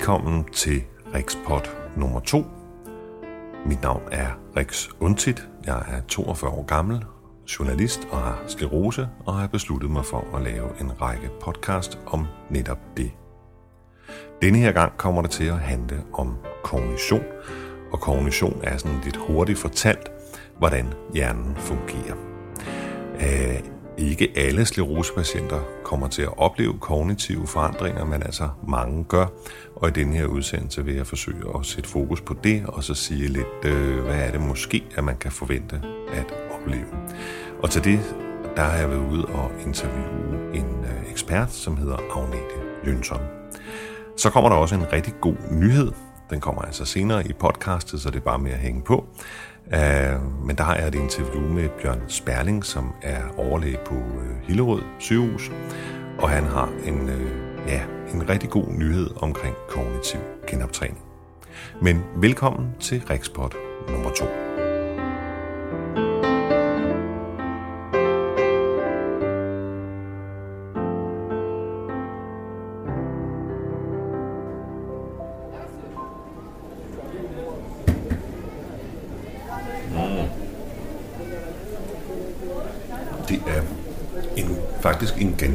Velkommen til Rikspot nummer 2. Mit navn er Rix Untit. Jeg er 42 år gammel, journalist og har sklerose, og har besluttet mig for at lave en række podcast om netop det. Denne her gang kommer det til at handle om kognition, og kognition er sådan lidt hurtigt fortalt, hvordan hjernen fungerer. Øh, ikke alle sklerosepatienter kommer til at opleve kognitive forandringer, men altså mange gør. Og i denne her udsendelse vil jeg forsøge at sætte fokus på det, og så sige lidt, øh, hvad er det måske, at man kan forvente at opleve. Og til det, der har jeg været ude og interviewe en øh, ekspert, som hedder Agnete Jønsson. Så kommer der også en rigtig god nyhed. Den kommer altså senere i podcastet, så det er bare med at hænge på. Uh, men der har jeg et interview med Bjørn Sperling, som er overlæge på uh, Hillerød sygehus, og han har en, uh, ja, en rigtig god nyhed omkring kognitiv genoptræning. Men velkommen til Rikspot nummer 2.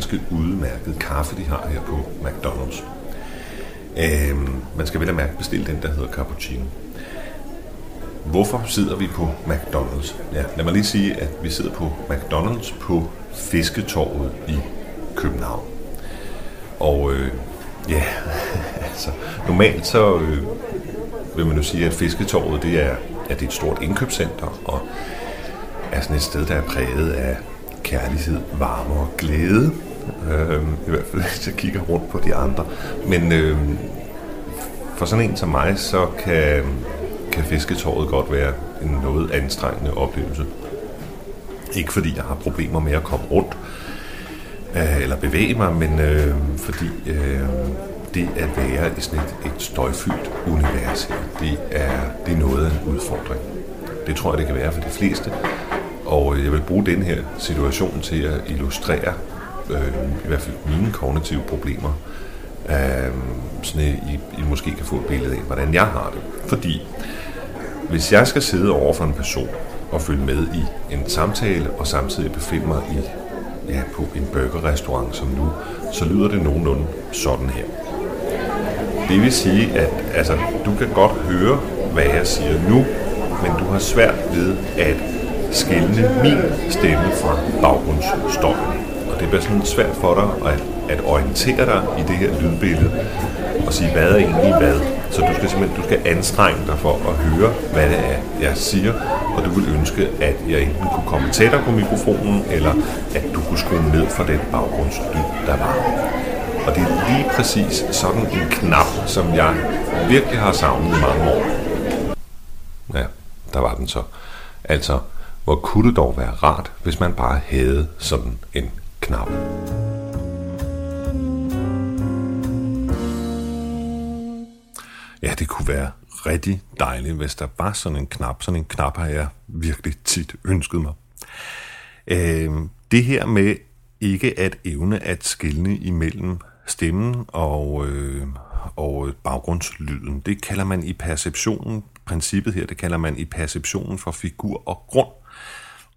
ganske udmærket kaffe, de har her på McDonald's. Øhm, man skal vel have mærke bestille den, der hedder cappuccino. Hvorfor sidder vi på McDonald's? Ja, lad mig lige sige, at vi sidder på McDonald's på Fisketorvet i København. Og øh, ja, altså normalt så øh, vil man jo sige, at Fisketorvet det er, at det er et stort indkøbscenter, og er sådan et sted, der er præget af kærlighed, varme og glæde. Øh, I hvert fald, hvis jeg kigger rundt på de andre. Men øh, for sådan en som mig, så kan, kan fisketåret godt være en noget anstrengende oplevelse. Ikke fordi jeg har problemer med at komme rundt øh, eller bevæge mig, men øh, fordi øh, det at være i sådan et, et støjfyldt univers her, det er, det er noget af en udfordring. Det tror jeg, det kan være for de fleste. Og øh, jeg vil bruge den her situation til at illustrere øh, i hvert fald mine kognitive problemer, øh, sådan I, I måske kan få et billede af, hvordan jeg har det. Fordi hvis jeg skal sidde over for en person og følge med i en samtale, og samtidig befinde mig i, ja, på en burgerrestaurant som nu, så lyder det nogenlunde sådan her. Det vil sige, at altså, du kan godt høre, hvad jeg siger nu, men du har svært ved at skille min stemme fra baggrundsstøjen. Og det bliver sådan svært for dig at, at orientere dig i det her lydbillede og sige, hvad er egentlig hvad. Så du skal simpelthen du skal anstrenge dig for at høre, hvad det er, jeg siger, og du vil ønske, at jeg enten kunne komme tættere på mikrofonen, eller at du kunne skrue ned for den baggrundslyd, der var. Og det er lige præcis sådan en knap, som jeg virkelig har savnet i mange år. Ja, der var den så. Altså, hvor kunne det dog være rart, hvis man bare havde sådan en knap. Ja, det kunne være rigtig dejligt, hvis der var sådan en knap. Sådan en knap har jeg virkelig tit ønsket mig. Øh, det her med ikke at evne at skille imellem stemmen og, øh, og baggrundslyden, det kalder man i perceptionen, princippet her, det kalder man i perceptionen for figur og grund.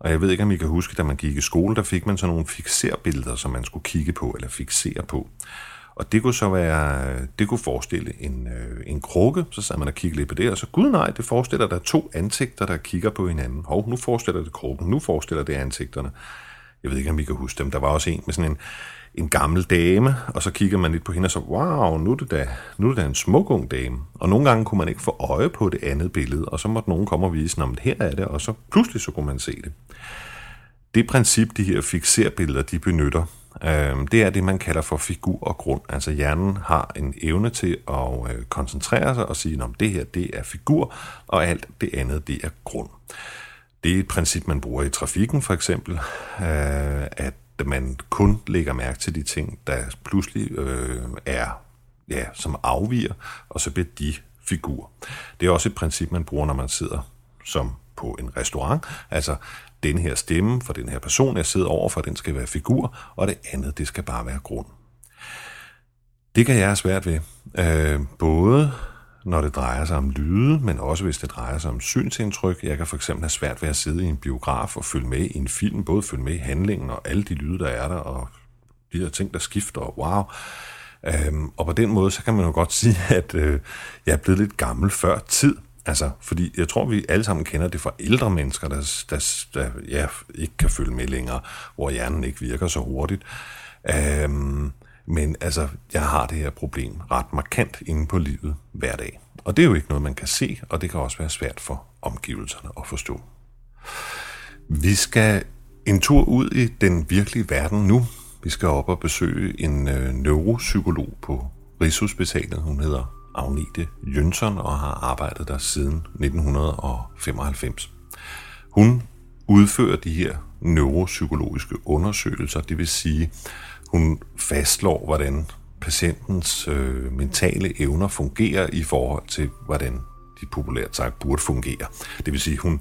Og jeg ved ikke, om I kan huske, da man gik i skole, der fik man sådan nogle fixerbilleder, som man skulle kigge på eller fixere på. Og det kunne så være, det kunne forestille en, øh, en krukke, så sad man og kiggede lidt på det, og så gud nej, det forestiller der to ansigter, der kigger på hinanden. Hov, nu forestiller det krukken, nu forestiller det ansigterne. Jeg ved ikke, om I kan huske dem. Der var også en med sådan en, en gammel dame, og så kigger man lidt på hende og så, wow, nu er, det da, nu er det da en smuk ung dame. Og nogle gange kunne man ikke få øje på det andet billede, og så måtte nogen komme og vise, at her er det, og så pludselig så kunne man se det. Det princip, de her fixerbilleder, de benytter, øh, det er det, man kalder for figur og grund. Altså hjernen har en evne til at øh, koncentrere sig og sige, at det her det er figur, og alt det andet det er grund. Det er et princip, man bruger i trafikken for eksempel, øh, at man kun lægger mærke til de ting, der pludselig øh, er, ja, som afviger, og så bliver de figur. Det er også et princip, man bruger, når man sidder som på en restaurant. Altså, den her stemme for den her person, jeg sidder overfor, den skal være figur, og det andet, det skal bare være grund. Det kan jeg have svært ved. Øh, både når det drejer sig om lyde, men også hvis det drejer sig om synsindtryk. Jeg kan for eksempel have svært ved at sidde i en biograf og følge med i en film, både følge med i handlingen og alle de lyde, der er der, og de der ting, der skifter, og wow. Øhm, og på den måde, så kan man jo godt sige, at øh, jeg er blevet lidt gammel før tid. Altså, fordi jeg tror, vi alle sammen kender det fra ældre mennesker, der, der, der ja, ikke kan følge med længere, hvor hjernen ikke virker så hurtigt. Øhm, men altså, jeg har det her problem ret markant inde på livet hver dag. Og det er jo ikke noget, man kan se, og det kan også være svært for omgivelserne at forstå. Vi skal en tur ud i den virkelige verden nu. Vi skal op og besøge en øh, neuropsykolog på Rigshospitalet. Hun hedder Agnete Jønsson og har arbejdet der siden 1995. Hun udfører de her neuropsykologiske undersøgelser, det vil sige, hun fastslår, hvordan patientens øh, mentale evner fungerer i forhold til, hvordan de populært sagt burde fungere. Det vil sige, hun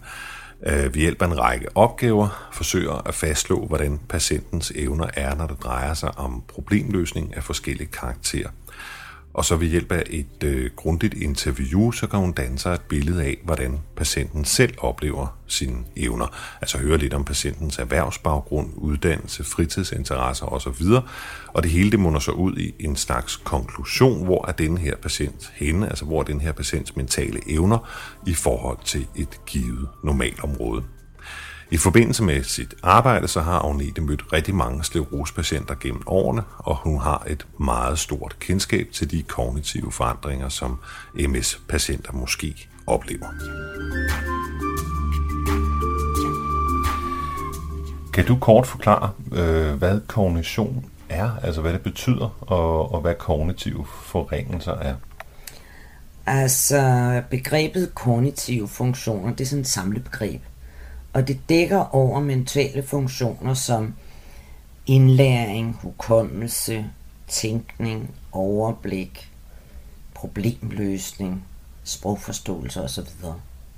øh, ved hjælp af en række opgaver forsøger at fastslå, hvordan patientens evner er, når det drejer sig om problemløsning af forskellige karakterer. Og så ved hjælp af et øh, grundigt interview, så kan hun danne sig et billede af, hvordan patienten selv oplever sine evner. Altså høre lidt om patientens erhvervsbaggrund, uddannelse, fritidsinteresser osv. Og det hele det munder så ud i en slags konklusion, hvor er den her patient henne, altså hvor er den her patients mentale evner i forhold til et givet normalområde. I forbindelse med sit arbejde, så har Agnete mødt rigtig mange sklerosepatienter gennem årene, og hun har et meget stort kendskab til de kognitive forandringer, som MS-patienter måske oplever. Kan du kort forklare, øh, hvad kognition er, altså hvad det betyder, og, og hvad kognitive forringelser er? Altså, begrebet kognitive funktioner, det er sådan et samlebegreb og det dækker over mentale funktioner som indlæring, hukommelse, tænkning, overblik, problemløsning, sprogforståelse osv.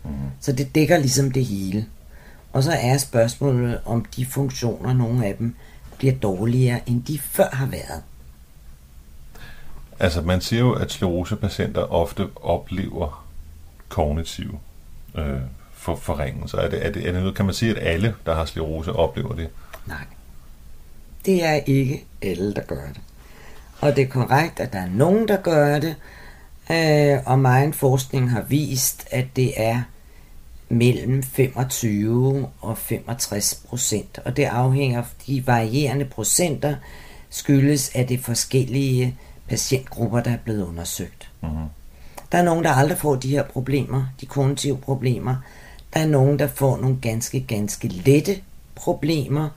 Mm. Så det dækker ligesom det hele. Og så er spørgsmålet, om de funktioner, nogle af dem, bliver dårligere, end de før har været. Altså, man siger jo, at sklerosepatienter ofte oplever kognitive øh, for forringelser? Er det, er, det, er det noget, kan man sige, at alle, der har sklerose, oplever det? Nej. Det er ikke alle, der gør det. Og det er korrekt, at der er nogen, der gør det, øh, og meget forskning har vist, at det er mellem 25 og 65 procent. Og det afhænger af de varierende procenter, skyldes af det forskellige patientgrupper, der er blevet undersøgt. Mm-hmm. Der er nogen, der aldrig får de her problemer, de kognitive problemer, der er nogen, der får nogle ganske, ganske lette problemer,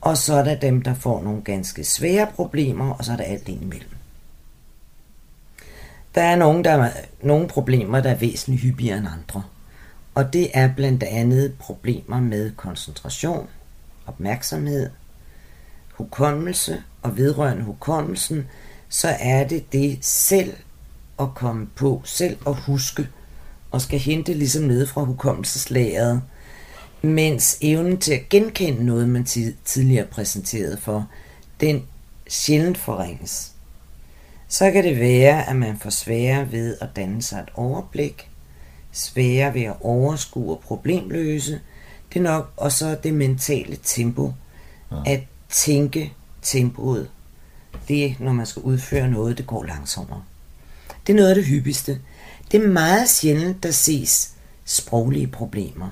og så er der dem, der får nogle ganske svære problemer, og så er der alt imellem. Der er nogen, der er nogle problemer, der er væsentligt hyppigere end andre. Og det er blandt andet problemer med koncentration, opmærksomhed, hukommelse og vedrørende hukommelsen, så er det det selv at komme på, selv at huske, og skal hente ligesom nede fra hukommelseslageret, mens evnen til at genkende noget, man tidligere præsenteret for, den sjældent forringes. Så kan det være, at man får sværere ved at danne sig et overblik, sværere ved at overskue og problemløse, det er nok også det mentale tempo, ja. at tænke tempoet. Det når man skal udføre noget, det går langsommere. Det er noget af det hyppigste. Det er meget sjældent, der ses sproglige problemer.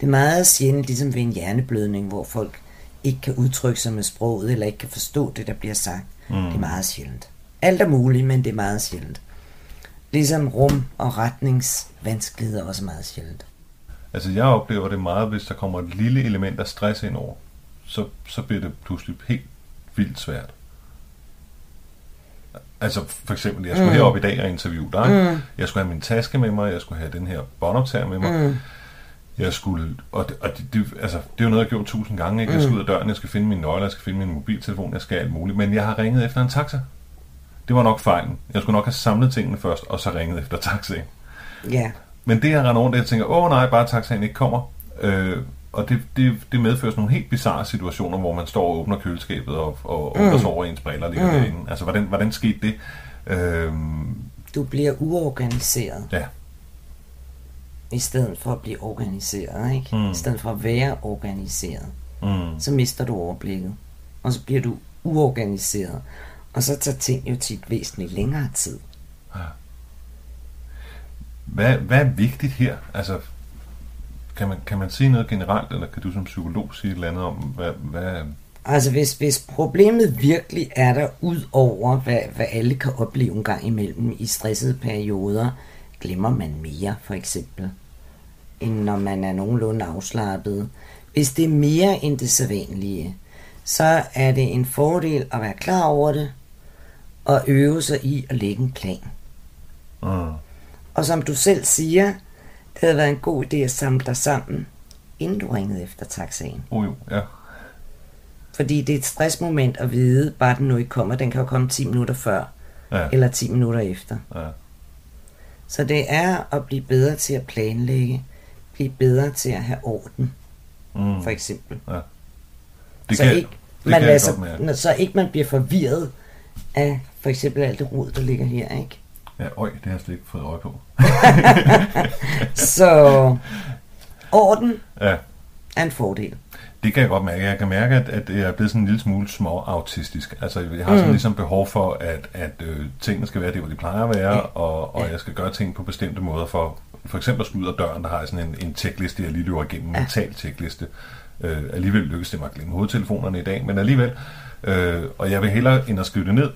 Det er meget sjældent, ligesom ved en hjerneblødning, hvor folk ikke kan udtrykke sig med sproget, eller ikke kan forstå det, der bliver sagt. Mm. Det er meget sjældent. Alt er muligt, men det er meget sjældent. Ligesom rum- og retningsvanskeligheder er også meget sjældent. Altså jeg oplever det meget, hvis der kommer et lille element af stress ind over, så, så bliver det pludselig helt vildt svært. Altså for eksempel, jeg skulle mm. herop i dag og interviewe dig. Mm. Jeg skulle have min taske med mig, jeg skulle have den her båndoptager med mig. Mm. Jeg skulle, og, det, og det, det, altså, det er jo noget, jeg har gjort tusind gange. Ikke? Jeg skal mm. ud af døren, jeg skal finde min nøgle, jeg skal finde min mobiltelefon, jeg skal alt muligt. Men jeg har ringet efter en taxa. Det var nok fejlen. Jeg skulle nok have samlet tingene først, og så ringet efter taxa. Ja. Yeah. Men det, jeg render rundt, jeg tænker, åh nej, bare taxaen ikke kommer. Øh, og det, det, det medfører sådan nogle helt bizarre situationer, hvor man står og åbner køleskabet og, og undrer sig over ens briller ligger mm. derinde. Altså, hvordan, hvordan skete det? Øhm, Du bliver uorganiseret, ja, i stedet for at blive organiseret, ikke? Mm. I stedet for at være organiseret, mm, så mister du overblikket. Og så bliver du uorganiseret. Og så tager ting jo tit væsentligt længere tid. hvad, hvad er vigtigt her? Altså, kan man, kan man sige noget generelt, eller kan du som psykolog sige et eller andet om, hvad, hvad Altså hvis, hvis problemet virkelig er der ud over, hvad, hvad alle kan opleve en gang imellem i stressede perioder, glemmer man mere for eksempel, end når man er nogenlunde afslappet. Hvis det er mere end det sædvanlige, så er det en fordel at være klar over det, og øve sig i at lægge en plan. mm, Og som du selv siger, det havde været en god idé at samle dig sammen, inden du ringede efter taxaen. oh, jo, ja, Fordi det er et stressmoment at vide, bare den nu ikke kommer. Den kan jo komme 10 minutter før, ja, eller 10 minutter efter. ja, Så det er at blive bedre til at planlægge, blive bedre til at have orden, mm, for eksempel. det så, kan, ikke, det man kan lader mærke. så ikke man bliver forvirret af for eksempel alt det rod, der ligger her. Ikke? Ja, øj, det har jeg slet ikke fået øje på. Så orden Ja, er en fordel. det kan jeg godt mærke. Jeg kan mærke, at, at jeg er blevet sådan en lille smule små-autistisk. Altså, jeg har sådan Mm. ligesom behov for, at, at øh, tingene skal være det, hvor de plejer at være, Ja. og, og Ja. jeg skal gøre ting på bestemte måder for... For eksempel af døren, der har jeg sådan en, en checkliste, jeg lige løber igennem, en Ja. mental checkliste. Øh, alligevel lykkes det mig at glemme hovedtelefonerne i dag, men alligevel. Øh, og jeg vil hellere, end at skrive det ned,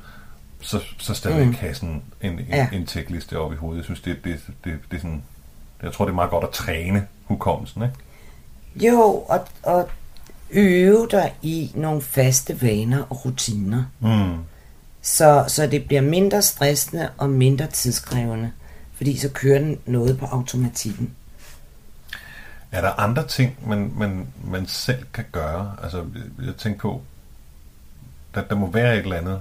så, så stadigvæk Mm. have sådan en, en, Ja. en checkliste op i hovedet. Jeg synes, det, det, det, det er sådan... Jeg tror, det er meget godt at træne hukommelsen, ikke? Jo, og, og øve dig i nogle faste vaner og rutiner. Mm. Så, så det bliver mindre stressende og mindre tidskrævende. Fordi så kører den noget på automatikken. Er der andre ting, man, man, man selv kan gøre? Altså, jeg tænker på, der, der må være et eller andet.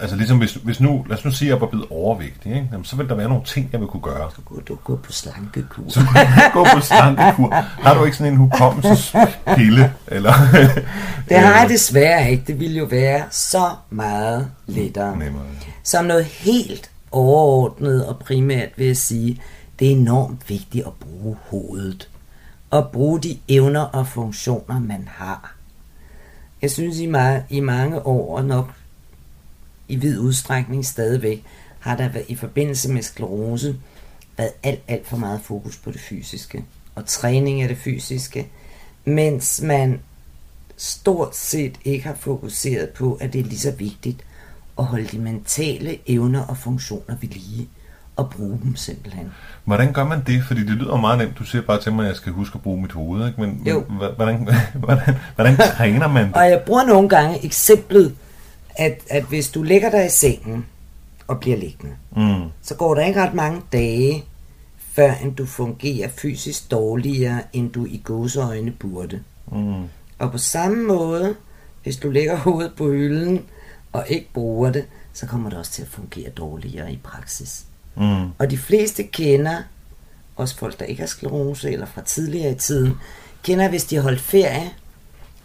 Altså ligesom hvis, hvis nu, lad os nu sige, at jeg var blevet overvægtig, ikke? Jamen, så vil der være nogle ting, jeg vil kunne gøre. Så går du gå på slankekur. Så kunne gå på slankekur. Har du ikke sådan en hukommelsespille? Eller, Det har jeg desværre ikke. Det ville jo være så meget lettere. Nemmere. Som noget helt overordnet og primært vil jeg sige, det er enormt vigtigt at bruge hovedet. Og bruge de evner og funktioner, man har. Jeg synes i, ma- i mange år, og nok i vid udstrækning stadigvæk, har der været, i forbindelse med sklerose været alt, alt for meget fokus på det fysiske. Og træning af det fysiske. Mens man stort set ikke har fokuseret på, at det er lige så vigtigt at holde de mentale evner og funktioner ved lige og bruge dem simpelthen. Hvordan gør man det? Fordi det lyder meget nemt. Du siger bare til mig, at jeg skal huske at bruge mit hoved. Ikke? Men, Jo. men hvordan, hvordan, hvordan træner man det? Og jeg bruger nogle gange eksemplet, at, at hvis du lægger dig i sengen og bliver liggende, Mm. så går der ikke ret mange dage, før end du fungerer fysisk dårligere, end du i gåseøjne burde. Mm. Og på samme måde, hvis du lægger hovedet på hylden og ikke bruger det, så kommer det også til at fungere dårligere i praksis. Mm. Og de fleste kender, også folk, der ikke har sklerose eller fra tidligere i tiden, kender, hvis de har holdt ferie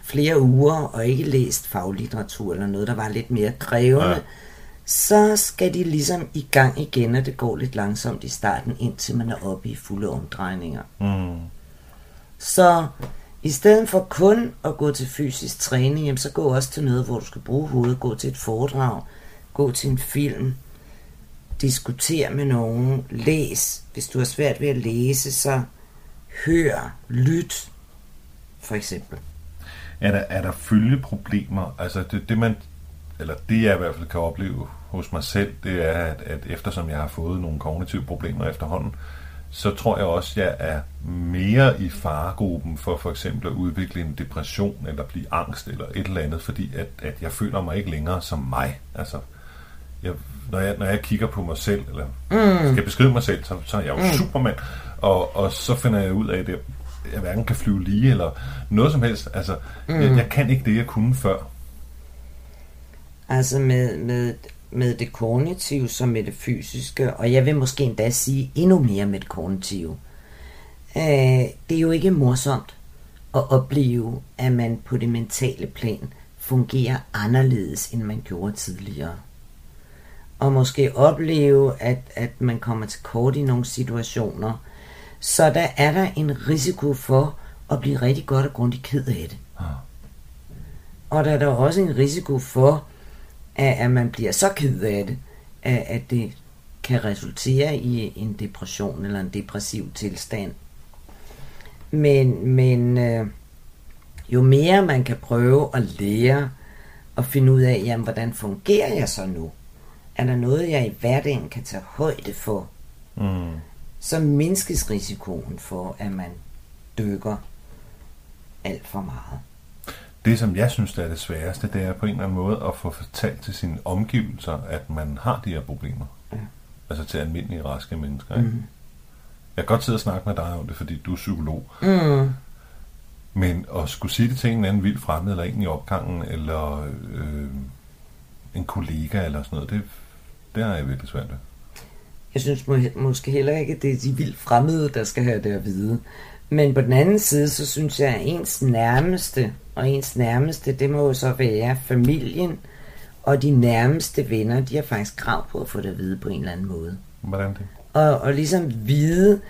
flere uger og ikke læst faglitteratur eller noget, der var lidt mere krævende, Ja. så skal de ligesom i gang igen, og det går lidt langsomt i starten, indtil man er oppe i fulde omdrejninger. Mm. Så i stedet for kun at gå til fysisk træning, jamen, så gå også til noget, hvor du skal bruge hovedet. Gå til et foredrag, gå til en film, diskuter med nogen, læs. Hvis du har svært ved at læse, så hør, lyt, for eksempel. Er der, er der følgeproblemer? Altså det, det man, eller det jeg i hvert fald kan opleve hos mig selv, det er, at, at eftersom jeg har fået nogle kognitive problemer efterhånden, så tror jeg også, at jeg er mere i faregruppen for for eksempel at udvikle en depression, eller blive angst, eller et eller andet, fordi at, at jeg føler mig ikke længere som mig. Altså, jeg, når, jeg, når jeg kigger på mig selv, eller mm. skal beskrive mig selv, så, så er jeg jo mm. supermand, og, og så finder jeg ud af, at jeg, hverken kan flyve lige, eller noget som helst. Altså, mm. jeg, jeg kan ikke det, jeg kunne før. Altså med, med, med det kognitive som med det fysiske, og jeg vil måske endda sige endnu mere med det kognitive. Øh, det er jo ikke morsomt at opleve, at man på det mentale plan fungerer anderledes, end man gjorde tidligere. Og måske opleve, at, at man kommer til kort i nogle situationer, så der er der en risiko for at blive rigtig godt og grundigt ked af det. Ja. Og der er der også en risiko for, at, at man bliver så ked af det, at, at det kan resultere i en depression eller en depressiv tilstand. Men, men øh, jo mere man kan prøve at lære og finde ud af, jamen, hvordan fungerer jeg så nu? Er der noget, jeg i hverdagen kan tage højde for? Mm. Så mindskes risikoen for, at man dykker alt for meget. Det, som jeg synes, der er det sværeste, det er på en eller anden måde at få fortalt til sine omgivelser, at man har de her problemer. Ja. Altså til almindelige, raske mennesker. Ikke? Mm. Jeg kan godt sidde og snakke med dig om det, fordi du er psykolog. Mm. Men at skulle sige det til en anden vild fremmed, eller en i opgangen, eller øh, en kollega, eller sådan noget, det, det er jeg virkelig svært ved. Jeg synes må, måske heller ikke, at det er de vildt fremmede, der skal have det at vide. Men på den anden side, så synes jeg, at ens nærmeste, og ens nærmeste, det må jo så være familien, og de nærmeste venner, de har faktisk krav på at få det at vide på en eller anden måde. Hvordan det? Og, og ligesom vide,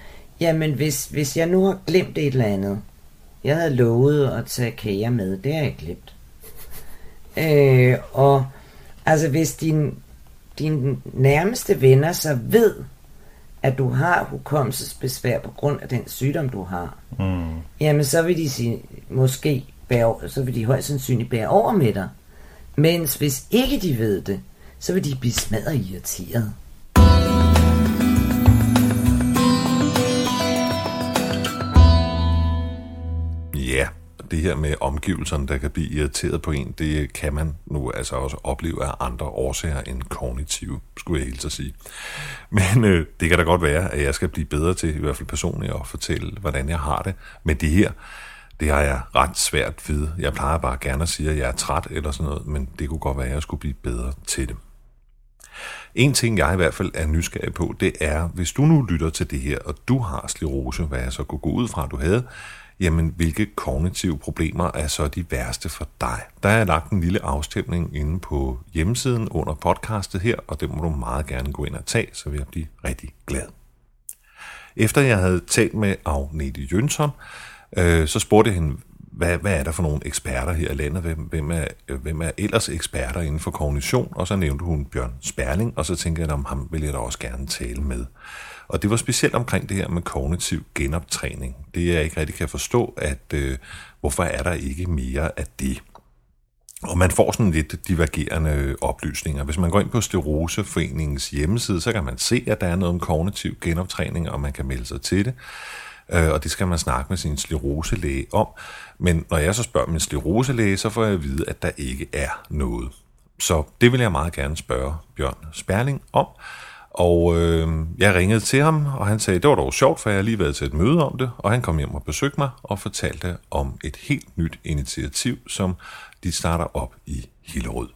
jamen hvis, hvis jeg nu har glemt et eller andet, jeg havde lovet at tage kager med, det har jeg glemt. Øh, og altså hvis din, din nærmeste venner så ved, at du har hukommelsesbesvær på grund af den sygdom, du har, mm. jamen så vil de sige, måske bære, så vil de højst sandsynligt bære over med dig. Mens hvis ikke de ved det, så vil de blive smadret irriteret. Det her med omgivelserne, der kan blive irriteret på en, det kan man nu altså også opleve af andre årsager end kognitive, skulle jeg helt at sige. Men øh, det kan da godt være, at jeg skal blive bedre til, i hvert fald personligt, at fortælle, hvordan jeg har det. Men det her, det har jeg ret svært ved. Jeg plejer bare gerne at sige, at jeg er træt eller sådan noget, men det kunne godt være, at jeg skulle blive bedre til det. En ting, jeg i hvert fald er nysgerrig på, det er, hvis du nu lytter til det her, og du har sklerose, hvad jeg så kunne gå ud fra, at du havde, jamen hvilke kognitive problemer er så de værste for dig? Der er lagt en lille afstemning inde på hjemmesiden under podcastet her, og det må du meget gerne gå ind og tage, så vil jeg blive rigtig glad. Efter jeg havde talt med Agnete Jønsson, øh, så spurgte jeg hende, hvad, hvad er der for nogle eksperter her i landet? Hvem, hvem, er, hvem er ellers eksperter inden for kognition? Og så nævnte hun Bjørn Sperling, og så tænkte jeg, at ham vil jeg da også gerne tale med. Og det var specielt omkring det her med kognitiv genoptræning. Det jeg ikke rigtig kan forstå, at øh, hvorfor er der ikke mere af det? Og man får sådan lidt divergerende øh, oplysninger. Hvis man går ind på Steroseforeningens hjemmeside, så kan man se, at der er noget om kognitiv genoptræning, og man kan melde sig til det. Øh, og det skal man snakke med sin skleroselæge om. Men når jeg så spørger min skleroselæge, så får jeg at vide, at der ikke er noget. Så det vil jeg meget gerne spørge Bjørn Sperling om. Og øh, jeg ringede til ham, og han sagde, det var dog sjovt, for jeg har lige været til et møde om det, og han kom hjem og besøgte mig og fortalte om et helt nyt initiativ, som de starter op i Hillerød.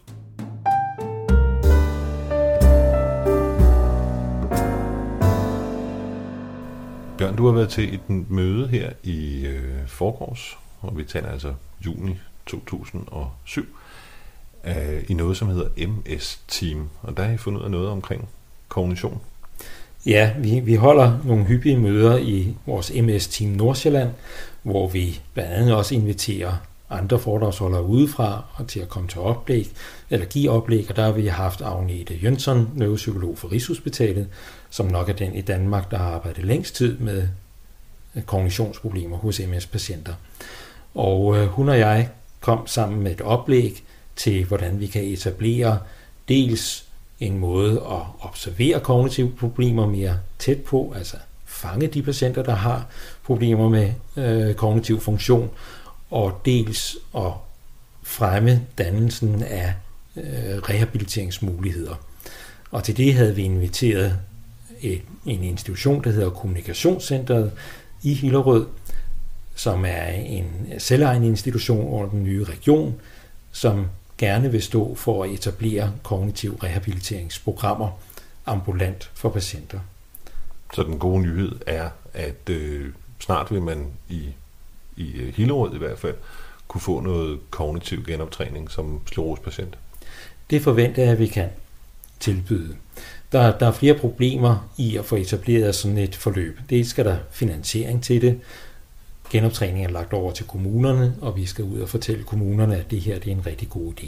Bjørn, du har været til et møde her i øh, forgårs, og vi taler altså juni 2007, øh, i noget, som hedder MS Team. Og der har I fundet ud af noget omkring kognition. Ja, vi, vi holder nogle hyppige møder i vores MS-team Nordsjælland, hvor vi blandt andet også inviterer andre foredragsholdere udefra og til at komme til oplæg, eller give oplæg, og der har vi haft Agnete Jønsson, neuropsykolog for Rigshospitalet, som nok er den i Danmark, der har arbejdet længst tid med øh, kognitionsproblemer hos MS-patienter. Og øh, hun og jeg kom sammen med et oplæg til, hvordan vi kan etablere dels en måde at observere kognitive problemer mere tæt på, altså fange de patienter, der har problemer med øh, kognitiv funktion, og dels at fremme dannelsen af øh, rehabiliteringsmuligheder. Og til det havde vi inviteret et, en institution, der hedder Kommunikationscentret i Hillerød, som er en selvejende institution over den nye region, som gerne vil stå for at etablere kognitiv rehabiliteringsprogrammer ambulant for patienter. Så den gode nyhed er, at øh, snart vil man i i øh, Hillerød i hvert fald, kunne få noget kognitiv genoptræning som sklerosepatient? Det forventer jeg, at vi kan tilbyde. Der, der er flere problemer i at få etableret sådan et forløb. Det skal der finansiering til det. Genoptræning er lagt over til kommunerne, og vi skal ud og fortælle kommunerne, at det her det er en rigtig god idé.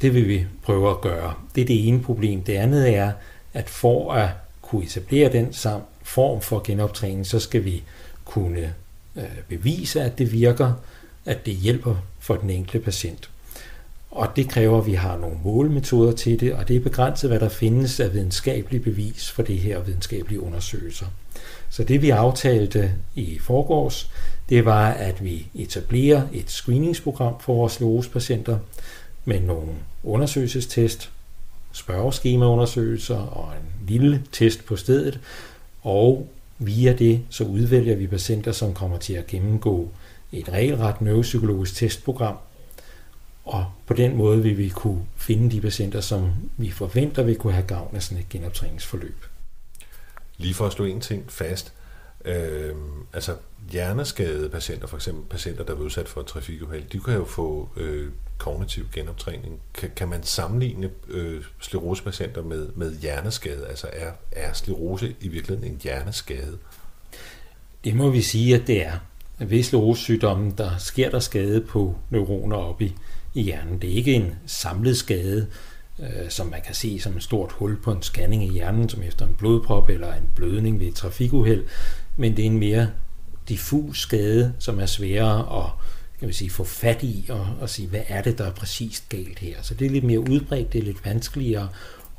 Det vil vi prøve at gøre. Det er det ene problem. Det andet er, at for at kunne etablere den samme form for genoptræning, så skal vi kunne Øh, bevise, at det virker, at det hjælper for den enkelte patient. Og det kræver, at vi har nogle målemetoder til det, og det er begrænset, hvad der findes af videnskabelig bevis for det her videnskabelige undersøgelser. Så det vi aftalte i forgårs, det var, at vi etablerer et screeningsprogram for vores sklerosepatienter med nogle undersøgelsestest, spørgeskemaundersøgelser og en lille test på stedet, og via det så udvælger vi patienter, som kommer til at gennemgå et regelret neuropsykologisk testprogram, og på den måde vil vi kunne finde de patienter, som vi forventer vil kunne have gavn af sådan et genoptræningsforløb. Lige for at slå en ting fast, øh, altså hjerneskadede patienter, for eksempel patienter, der er udsat for et trafikuheld, de kan jo få øh, kognitiv genoptræning. Kan, kan man sammenligne øh, sklerosepatienter med, med hjerneskade? Altså er, er sklerose i virkeligheden en hjerneskade? Det må vi sige, at det er. Ved sklerosesygdommen, der sker der skade på neuroner oppe i, i hjernen. Det er ikke en samlet skade, øh, som man kan se som et stort hul på en scanning i hjernen, som efter en blodprop eller en blødning ved et trafikuheld, men det er en mere diffus skade, som er sværere at kan man sige, få fat i og, og sige, hvad er det, der er præcist galt her. Så det er lidt mere udbredt, det er lidt vanskeligere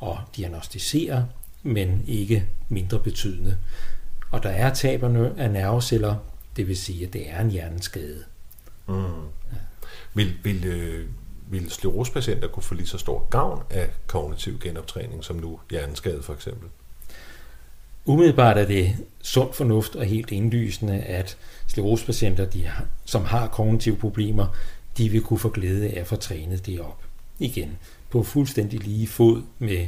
at diagnostisere, men ikke mindre betydende. Og der er taberne af nerveceller, det vil sige, at det er en hjerneskade. Mm. Ja. Vil, vil, øh, vil sklerosepatienter kunne få lige så stor gavn af kognitiv genoptræning som nu hjerneskade for eksempel? Umiddelbart er det sund fornuft og helt indlysende, at sklerosepatienter, de har, som har kognitive problemer, de vil kunne få glæde af at få trænet det op. Igen, på fuldstændig lige fod med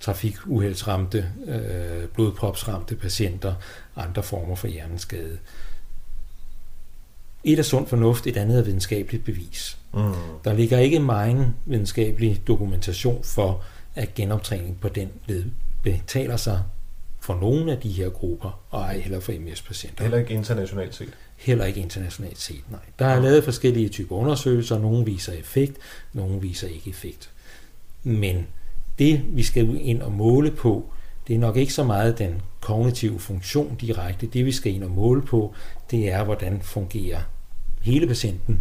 trafikuheldsramte, øh, blodpropsramte patienter, andre former for hjerneskade. Et er sund fornuft, et andet er videnskabeligt bevis. Mm. Der ligger ikke meget videnskabelig dokumentation for, at genoptræning på den led betaler sig for nogle af de her grupper, og ej heller for MS-patienter. Heller ikke internationalt set? Heller ikke internationalt set, nej. Der er lavet forskellige typer undersøgelser, nogle viser effekt, nogle viser ikke effekt. Men det, vi skal ind og måle på, det er nok ikke så meget den kognitive funktion direkte. Det, vi skal ind og måle på, det er, hvordan fungerer hele patienten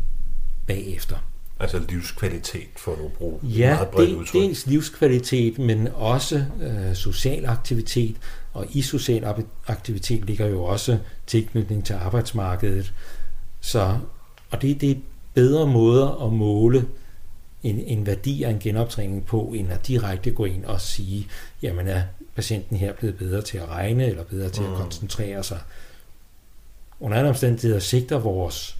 bagefter. Altså livskvalitet, for at bruge ja, meget bredt det, udtryk. dels livskvalitet, men også øh, social aktivitet. Og i social aktivitet ligger jo også tilknytning til arbejdsmarkedet. Så, og det, det er bedre måder at måle en, en værdi af en genoptræning på, end at direkte gå ind og sige, jamen er patienten her blevet bedre til at regne, eller bedre til mm. at koncentrere sig. Under andre omstændigheder sigter vores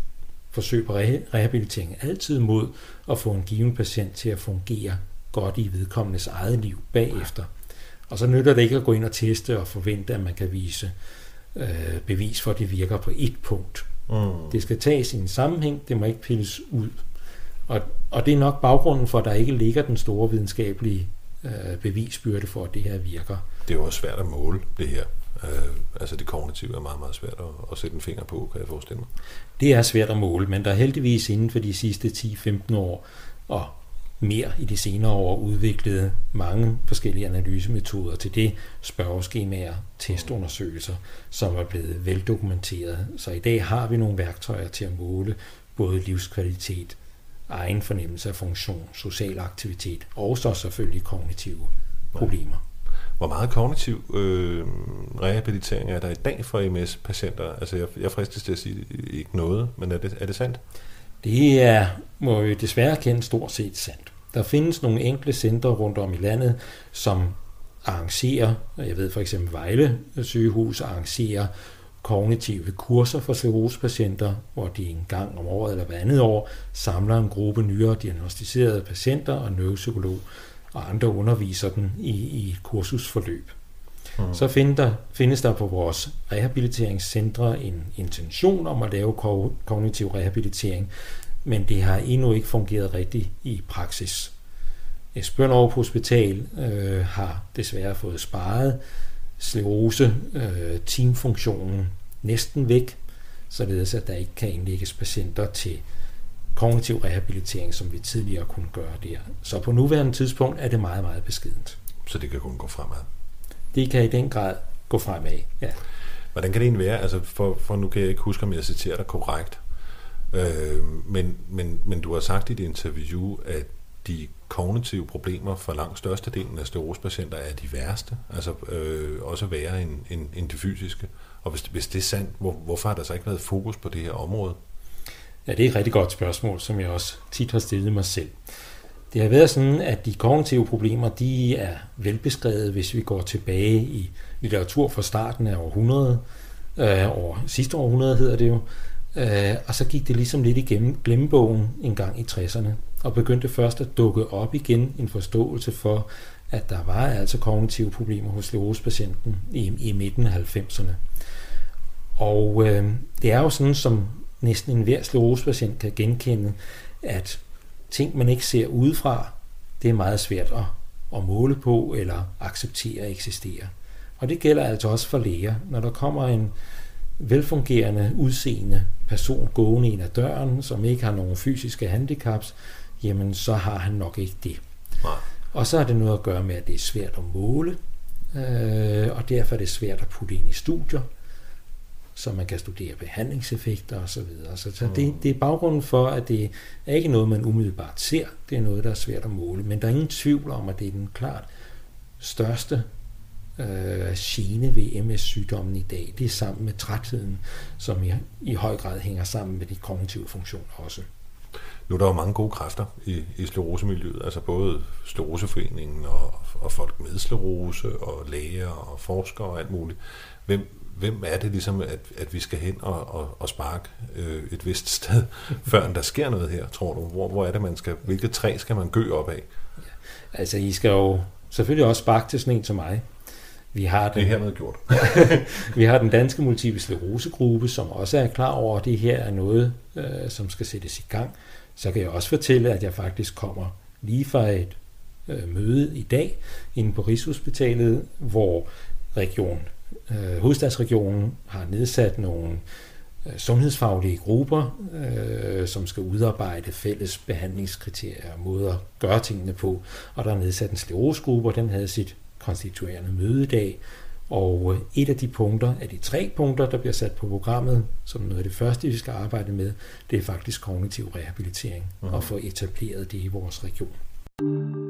forsøg på rehabilitering altid mod at få en given patient til at fungere godt i vedkommendes eget liv bagefter. Og så nytter det ikke at gå ind og teste og forvente, at man kan vise øh, bevis for, at det virker på et punkt. Mm. Det skal tages i en sammenhæng, det må ikke pilles ud. Og, og det er nok baggrunden for, at der ikke ligger den store videnskabelige øh, bevisbyrde for, at det her virker. Det er jo også svært at måle det her. Øh, altså det kognitive er meget, meget svært at, at sætte en finger på, kan jeg forestille mig. Det er svært at måle, men der er heldigvis inden for de sidste 10-15 år og mere i de senere år udviklet mange forskellige analysemetoder til det, spørgeskemaer, testundersøgelser, som er blevet veldokumenteret. Så i dag har vi nogle værktøjer til at måle både livskvalitet, egen fornemmelse af funktion, social aktivitet og så selvfølgelig kognitive problemer. Hvor meget kognitiv øh, rehabilitering er der i dag for MS-patienter? Altså jeg, jeg fristes til at sige ikke noget, men er det, er det sandt? Det er, må vi desværre kende, stort set sandt. Der findes nogle enkle centre rundt om i landet, som arrangerer, jeg ved for eksempel Vejle sygehus arrangerer kognitive kurser for sklerosepatienter, hvor de en gang om året eller hver andet år samler en gruppe nyere diagnostiserede patienter og neuropsykolog og andre underviser den i, i kursusforløb. Mm. Så find der, findes der på vores rehabiliteringscentre en intention om at lave kognitiv rehabilitering, men det har endnu ikke fungeret rigtigt i praksis. Esbjørn Aarhus Hospital øh, har desværre fået sparet sklerose øh, teamfunktionen næsten væk, således at der ikke kan indlægges patienter til kognitiv rehabilitering, som vi tidligere kunne gøre der. Så på nuværende tidspunkt er det meget, meget beskedent. Så det kan kun gå fremad? Det kan i den grad gå fremad, ja. Hvordan kan det egentlig være? Altså for, for nu kan jeg ikke huske, om jeg citerer dig korrekt. Øh, men, men, men du har sagt i dit interview, at de kognitive problemer for langt størstedelen af sklerosepatienter er de værste, altså øh, også værre end, end, end de fysiske. Og hvis, hvis det er sandt, hvor, hvorfor har der så ikke været fokus på det her område? Ja, det er et rigtig godt spørgsmål, som jeg også tit har stillet mig selv. Det har været sådan, at de kognitive problemer, de er velbeskrevet, hvis vi går tilbage i litteratur fra starten af århundredet, øh, over sidste århundrede hedder det jo, øh, og så gik det ligesom lidt igennem glemmebogen en gang i 60'erne, og begyndte først at dukke op igen en forståelse for, at der var altså kognitive problemer hos sklerosepatienten i, i midten af 90'erne. Og øh, det er jo sådan, som næsten enhver sklerosepatient kan genkende, at ting, man ikke ser udefra, det er meget svært at, at måle på eller acceptere eksisterer. Og det gælder altså også for læger. Når der kommer en velfungerende, udseende person gående ind ad døren, som ikke har nogen fysiske handicaps, jamen så har han nok ikke det. Nej. Og så har det noget at gøre med, at det er svært at måle, øh, og derfor er det svært at putte ind i studier så man kan studere behandlingseffekter osv. Så, videre. så, så det, det er baggrunden for, at det er ikke noget, man umiddelbart ser. Det er noget, der er svært at måle. Men der er ingen tvivl om, at det er den klart største øh, gene ved MS-sygdommen i dag. Det er sammen med trætheden, som i, i høj grad hænger sammen med de kognitive funktioner også. Nu er der jo mange gode kræfter i, i sklerosemiljøet, altså både Skleroseforeningen og, og folk med sklerose og læger og forskere og alt muligt. Hvem, hvem er det ligesom, at, at vi skal hen og, og, og sparke øh, et vist sted, før der sker noget her, tror du? Hvor, hvor er det, man skal, hvilket træ skal man gø op af? Ja, altså, I skal jo selvfølgelig også sparke til sådan en som mig. Vi har den, det er hermed gjort. vi har den danske multiple sklerosegruppe, som også er klar over, at det her er noget, øh, som skal sættes i gang. Så kan jeg også fortælle, at jeg faktisk kommer lige fra et øh, møde i dag inde på Rigshospitalet, hvor region øh, hovedstadsregionen har nedsat nogle øh, sundhedsfaglige grupper, øh, som skal udarbejde fælles behandlingskriterier og måder at gøre tingene på. Og der er nedsat en sklerosegruppe, og den havde sit konstituerende møde i dag. Og øh, et af de punkter, af de tre punkter, der bliver sat på programmet, som noget af det første, vi skal arbejde med, det er faktisk kognitiv rehabilitering, og få etableret det i vores region.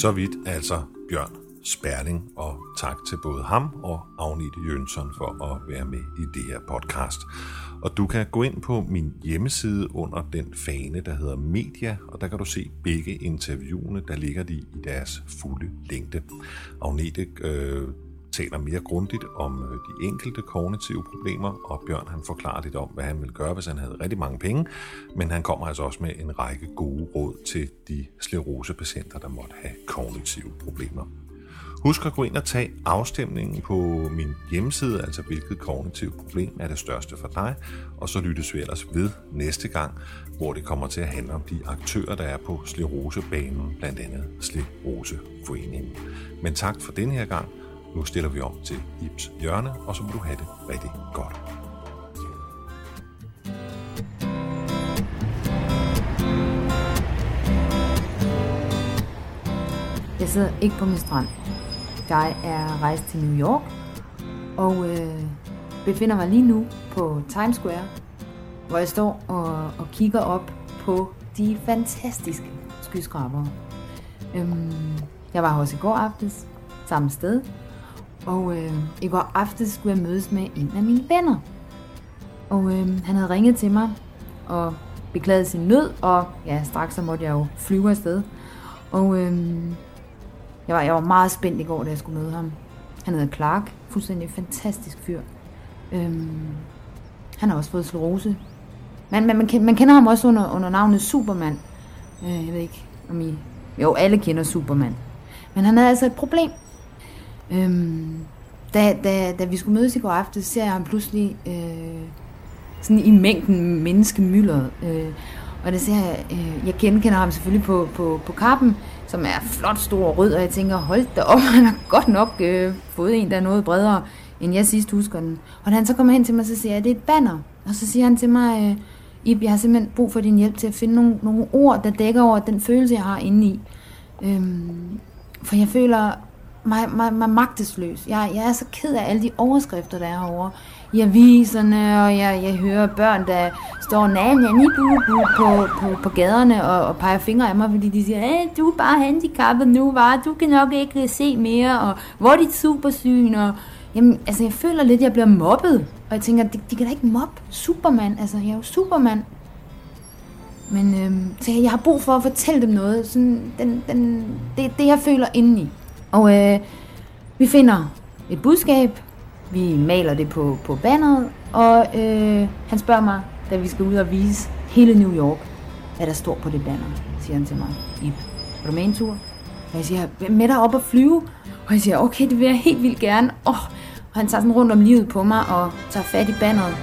Så vidt altså Bjørn Sperling, og tak til både ham og Agnete Jønsson for at være med i det her podcast. Og du kan gå ind på min hjemmeside under den fane, der hedder Media, og der kan du se begge interviewene, der ligger de i deres fulde længde. Agnete øh, taler mere grundigt om øh, de enkelte kognitive problemer, og Bjørn han forklarer lidt om, hvad han ville gøre, hvis han havde rigtig mange penge, men han kommer altså også med en række gode råd til de sklerosepatienter, der måtte have kognitive problemer. Husk at gå ind og tage afstemningen på min hjemmeside, altså hvilket kognitivt problem er det største for dig, og så lyttes vi ellers ved næste gang, hvor det kommer til at handle om de aktører, der er på sklerosebanen, blandt andet Skleroseforeningen. Men tak for den her gang, nu stiller vi om til Ibs hjørne, og så må du have det rigtig godt. Jeg sidder ikke på min strand. Jeg er rejst til New York og øh, befinder mig lige nu på Times Square, hvor jeg står og, og kigger op på de fantastiske skyskrabere. Øhm, jeg var også i går aftes samme sted, og øh, i går aftes skulle jeg mødes med en af mine venner. Og øh, han havde ringet til mig og beklaget sin nød, og ja, straks så måtte jeg jo flyve afsted. Og øh, jeg, var, jeg var meget spændt i går, da jeg skulle møde ham. Han hedder Clark, fuldstændig fantastisk fyr. Øh, han har også fået sklerose. Men man, man, man kender ham også under, under navnet Superman. Øh, jeg ved ikke, om I Jo, alle kender Superman. Men han havde altså et problem. Øhm, da, da, da vi skulle mødes i går aftes, ser jeg ham pludselig øh, sådan i mængden menneskemylder. Øh, og det ser jeg, øh, jeg genkender ham selvfølgelig på, på, på kappen, som er flot stor og rød, og jeg tænker, hold da op, han har godt nok øh, fået en, der er noget bredere, end jeg sidst husker den. Og da han så kommer hen til mig, så siger jeg, det er et banner. Og så siger han til mig, øh, Ib, jeg har simpelthen brug for din hjælp til at finde nogle, nogle ord, der dækker over den følelse, jeg har inde i. Øhm, for jeg føler mig, mig, mig magtesløs. Jeg, jeg er så ked af alle de overskrifter, der er herovre i aviserne, og jeg, jeg hører børn, der står nani bu, bu på, på, på gaderne og, og peger fingre af mig, fordi de siger, hey, du er bare handicappet nu, var du kan nok ikke se mere, og hvor er dit supersyn, og jamen, altså, jeg føler lidt, at jeg bliver mobbet, og jeg tænker, de, de kan da ikke mobbe Superman, altså, jeg er jo Superman. Men øhm, så jeg har brug for at fortælle dem noget, sådan, den, den, det, det jeg føler indeni. Og øh, vi finder et budskab, vi maler det på, på banneret, og øh, han spørger mig, da vi skal ud og vise hele New York, hvad der står på det banner, siger han til mig. Ip, er du med en tur? Og jeg siger, med dig op og flyve? Og jeg siger, okay, det vil jeg helt vildt gerne. Oh, og han tager sådan rundt om livet på mig og tager fat i banneret.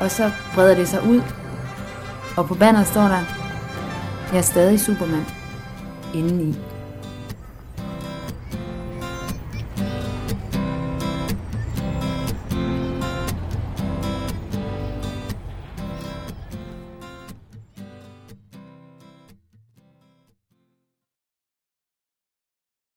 Og så breder det sig ud. Og på banneret står der, jeg er stadig Superman. Indeni.